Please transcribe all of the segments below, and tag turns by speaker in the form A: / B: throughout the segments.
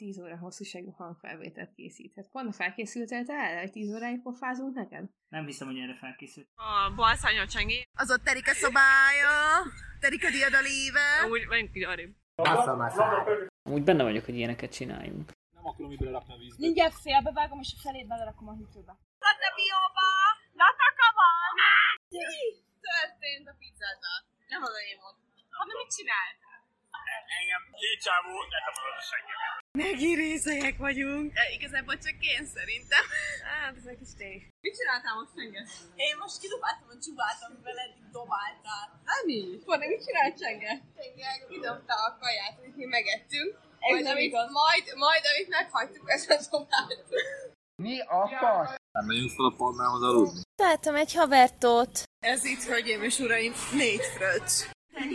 A: 10 óra hosszúságú hangfelvételt készíthet. Pont felkészültél te erre, hogy 10 óráig pofázunk neked?
B: Nem hiszem, hogy erre felkészült.
C: A balszányol csengi.
D: Az ott terik a szobája, terik a diadaléve.
C: Úgy, menjünk így arrébb.
B: Úgy benne vagyok, hogy ilyeneket csináljunk.
E: Nem akarom így belerakni a vízbe.
F: Mindjárt félbevágom, és a felét belerakom a hűtőbe.
D: Történt a pizzával. Nem az én volt.
C: Hát mit csináltál?
E: Engem két csávó letapadott a seggemet.
D: Megint vagyunk. E, igazából csak én szerintem.
C: Hát, ez egy kis tény.
D: Mit csináltál most Csenge? Én most kidobáltam a csubát, amivel eddig dobáltál.
C: Ami?
D: Forni, mit csinált Csenge? Csenge kidobta a kaját, amit mi megettünk. Majd,
F: nem
D: amit,
F: igaz.
D: majd, majd, amit meghagytuk, ezt a dobált.
E: Nem megyünk fel a palmához aludni.
F: Találtam egy havertót.
D: Ez itt, hölgyeim és uraim, négy fröccs.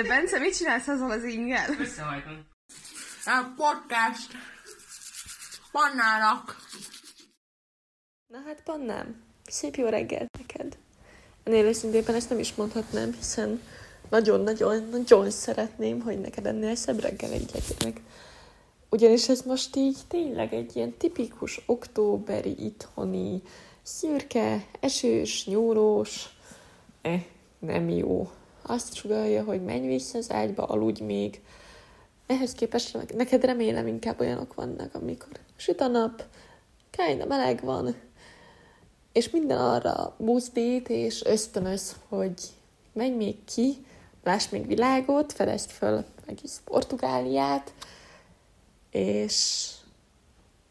D: De Bence, mit csinálsz azzal az ingel?
B: Összehajtom.
D: A podcast. Pannának.
F: Na hát, pannám. Szép jó reggelt neked. Ennél őszintében ezt nem is mondhatnám, hiszen nagyon-nagyon-nagyon szeretném, hogy neked ennél szebb reggel legyenek. Ugyanis ez most így tényleg egy ilyen tipikus októberi, itthoni, szürke, esős, nyúlós, eh, nem jó. Azt sugalja, hogy menj vissza az ágyba, aludj még. Ehhez képest neked remélem inkább olyanok vannak, amikor süt a nap, kinda meleg van, és minden arra buzdít és ösztönöz, hogy menj még ki, láss még világot, fedezd föl egész Portugáliát, és,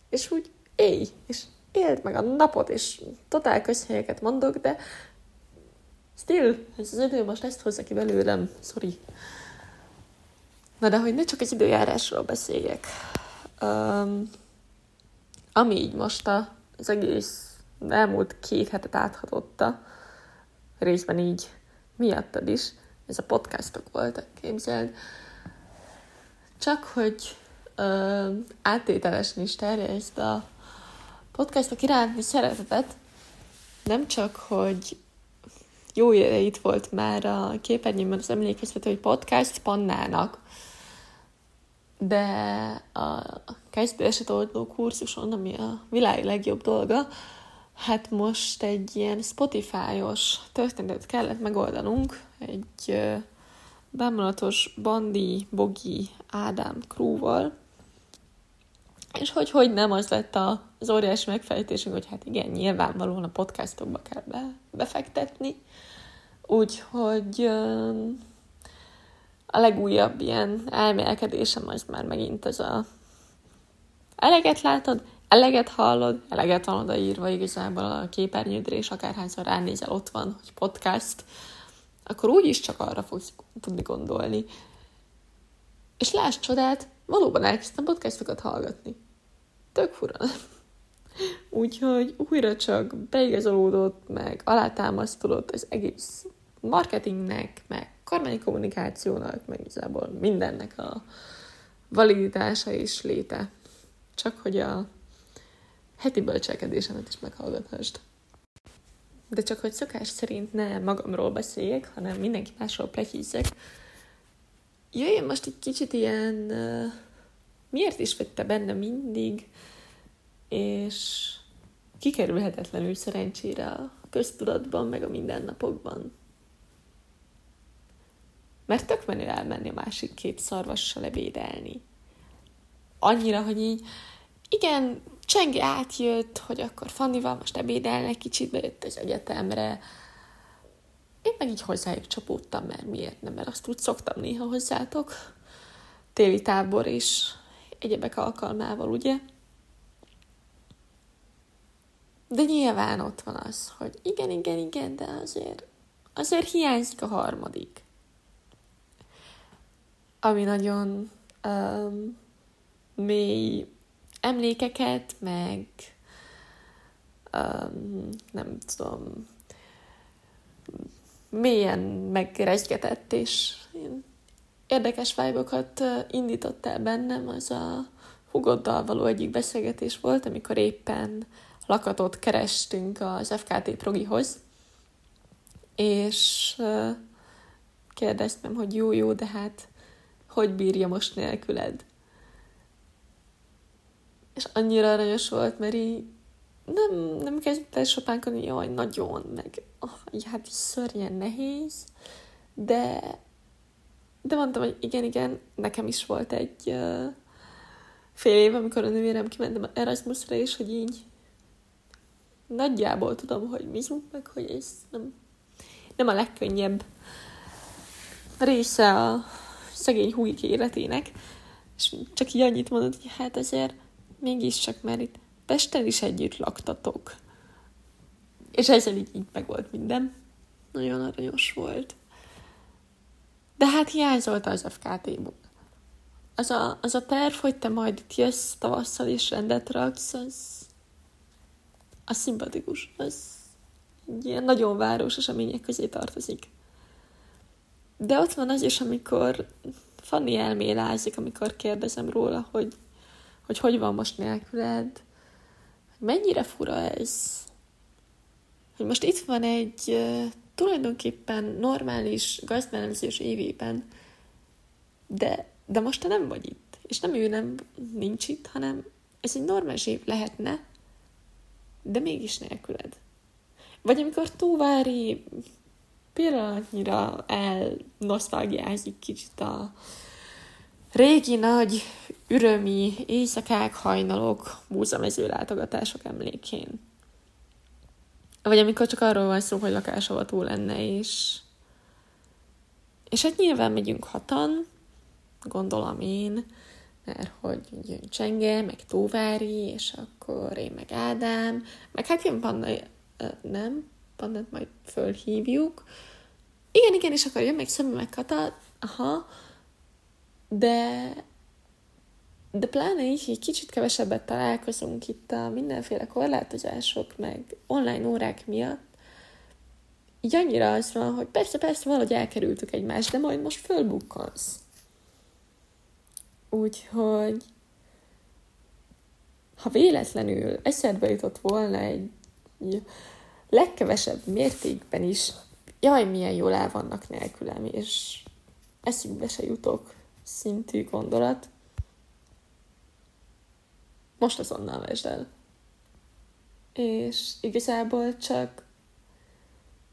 F: és úgy élj, és éld meg a napot, és totál közhelyeket mondok, de still, ez az idő most ezt hozza ki belőlem, sorry. Na de hogy ne csak az időjárásról beszéljek. Um, ami így most a, az egész elmúlt két hetet áthatotta, részben így miattad is, ez a podcastok voltak, képzeld. Csak hogy ö, áttételesen is terjeszt a podcastok iránti szeretetet, nem csak, hogy jó ideje itt volt már a képernyőmben az emlékeztető, hogy podcast pannának, de a kezdő esetorduló kurzuson, ami a világ legjobb dolga, hát most egy ilyen Spotify-os történetet kellett megoldanunk, egy bámulatos Bandi, Bogi, Ádám krúval, és hogy, hogy nem az lett az óriási megfejtésünk, hogy hát igen, nyilvánvalóan a podcastokba kell be, befektetni, úgyhogy a legújabb ilyen elmélkedésem az már megint ez a eleget látod, eleget hallod, eleget van odaírva igazából a képernyődre, és akárhányszor ránézel, ott van, hogy podcast, akkor úgyis csak arra fogsz tudni gondolni. És láss csodát, valóban elkezdtem podcastokat hallgatni. Tök fura. Úgyhogy újra csak beigazolódott, meg alátámasztodott az egész marketingnek, meg kormányi kommunikációnak, meg igazából mindennek a validitása és léte. Csak hogy a heti bölcselkedésemet is meghallgathast. De csak hogy szokás szerint ne magamról beszéljek, hanem mindenki másról plehízek, jöjjön most egy kicsit ilyen, uh, miért is vette benne mindig, és kikerülhetetlenül szerencsére a köztudatban, meg a mindennapokban. Mert tök menő elmenni a másik két szarvassal ebédelni. Annyira, hogy így, igen, Csengi átjött, hogy akkor Fannival most ebédelnek, kicsit bejött az egyetemre. Én meg így hozzájuk csapódtam, mert miért nem, mert azt úgy szoktam néha hozzátok. Téli tábor és egyebek alkalmával, ugye? De nyilván ott van az, hogy igen, igen, igen, de azért, azért hiányzik a harmadik. Ami nagyon um, mély emlékeket, meg um, nem tudom, mélyen megrezgetett, és érdekes vibe indított el bennem, az a Hugoddal való egyik beszélgetés volt, amikor éppen lakatot kerestünk az FKT progihoz, és kérdeztem, hogy jó-jó, de hát hogy bírja most nélküled? És annyira aranyos volt, mert így nem, nem kezdett el sopánkodni, jaj, nagyon, meg oh, hát szörnyen nehéz, de de mondtam, hogy igen, igen, nekem is volt egy uh, fél év, amikor a nővérem kimentem Erasmusra, és hogy így nagyjából tudom, hogy mi meg hogy ez nem, nem a legkönnyebb része a szegény hújik életének, és csak így annyit mondott, hogy hát azért mégiscsak, mert itt Pesten is együtt laktatok. És ezzel így, így meg volt minden. Nagyon aranyos volt. De hát hiányzott az FKT-ból. Az a, az a terv, hogy te majd itt jössz tavasszal és rendet raksz, az, az szimpatikus. Az egy ilyen nagyon város események közé tartozik. De ott van az is, amikor Fanny elmélázik, amikor kérdezem róla, hogy hogy, hogy van most nélküled, mennyire fura ez, hogy most itt van egy tulajdonképpen normális gazdalemzős évében, de, de most te nem vagy itt. És nem ő nem nincs itt, hanem ez egy normális év lehetne, de mégis nélküled. Vagy amikor Tóvári pillanatnyira el nosztalgiázik kicsit a régi nagy ürömi éjszakák, hajnalok, múzeumező látogatások emlékén. Vagy amikor csak arról van szó, hogy lakásavató lenne, és és hát nyilván megyünk hatan, gondolom én, mert hogy jön Csenge, meg Tóvári, és akkor én meg Ádám, meg hát jön Panna, nem, Pannát majd fölhívjuk. Igen, igen, és akkor jön meg Szemű, meg Kata, aha, de de pláne így, hogy kicsit kevesebbet találkozunk itt a mindenféle korlátozások, meg online órák miatt, így annyira az van, hogy persze, persze, valahogy elkerültük egymást, de majd most fölbukkansz. Úgyhogy ha véletlenül eszedbe jutott volna egy legkevesebb mértékben is, jaj, milyen jól el vannak nélkülem, és eszükbe se jutok szintű gondolat, most azonnal vesd el. És igazából csak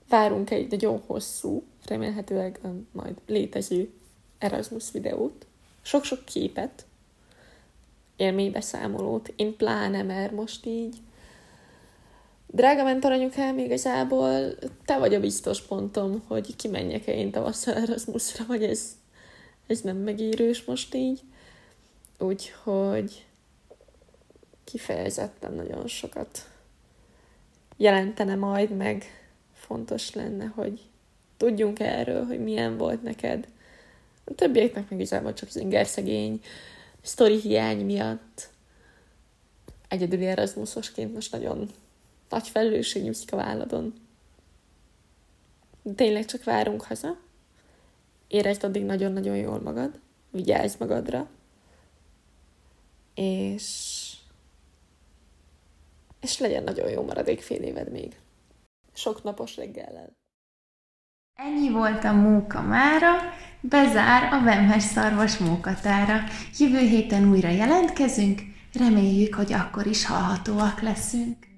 F: várunk egy nagyon hosszú, remélhetőleg majd létező Erasmus videót, sok-sok képet, élménybeszámolót, én pláne, mert most így Drága mentoranyukám, igazából te vagy a biztos pontom, hogy kimenjek-e én tavasszal Erasmusra, vagy ez, ez nem megérős most így. Úgyhogy kifejezetten nagyon sokat jelentene majd, meg fontos lenne, hogy tudjunk erről, hogy milyen volt neked. A többieknek meg igazából csak az ingerszegény sztori hiány miatt egyedüli Erasmusosként most nagyon nagy felelősség nyújtszik a válladon. Tényleg csak várunk haza. Érezd addig nagyon-nagyon jól magad. Vigyázz magadra. És és legyen nagyon jó maradék fél éved még. Sok napos reggellel.
G: Ennyi volt a móka mára, bezár a Vemhes szarvas mókatára. Jövő héten újra jelentkezünk, reméljük, hogy akkor is hallhatóak leszünk.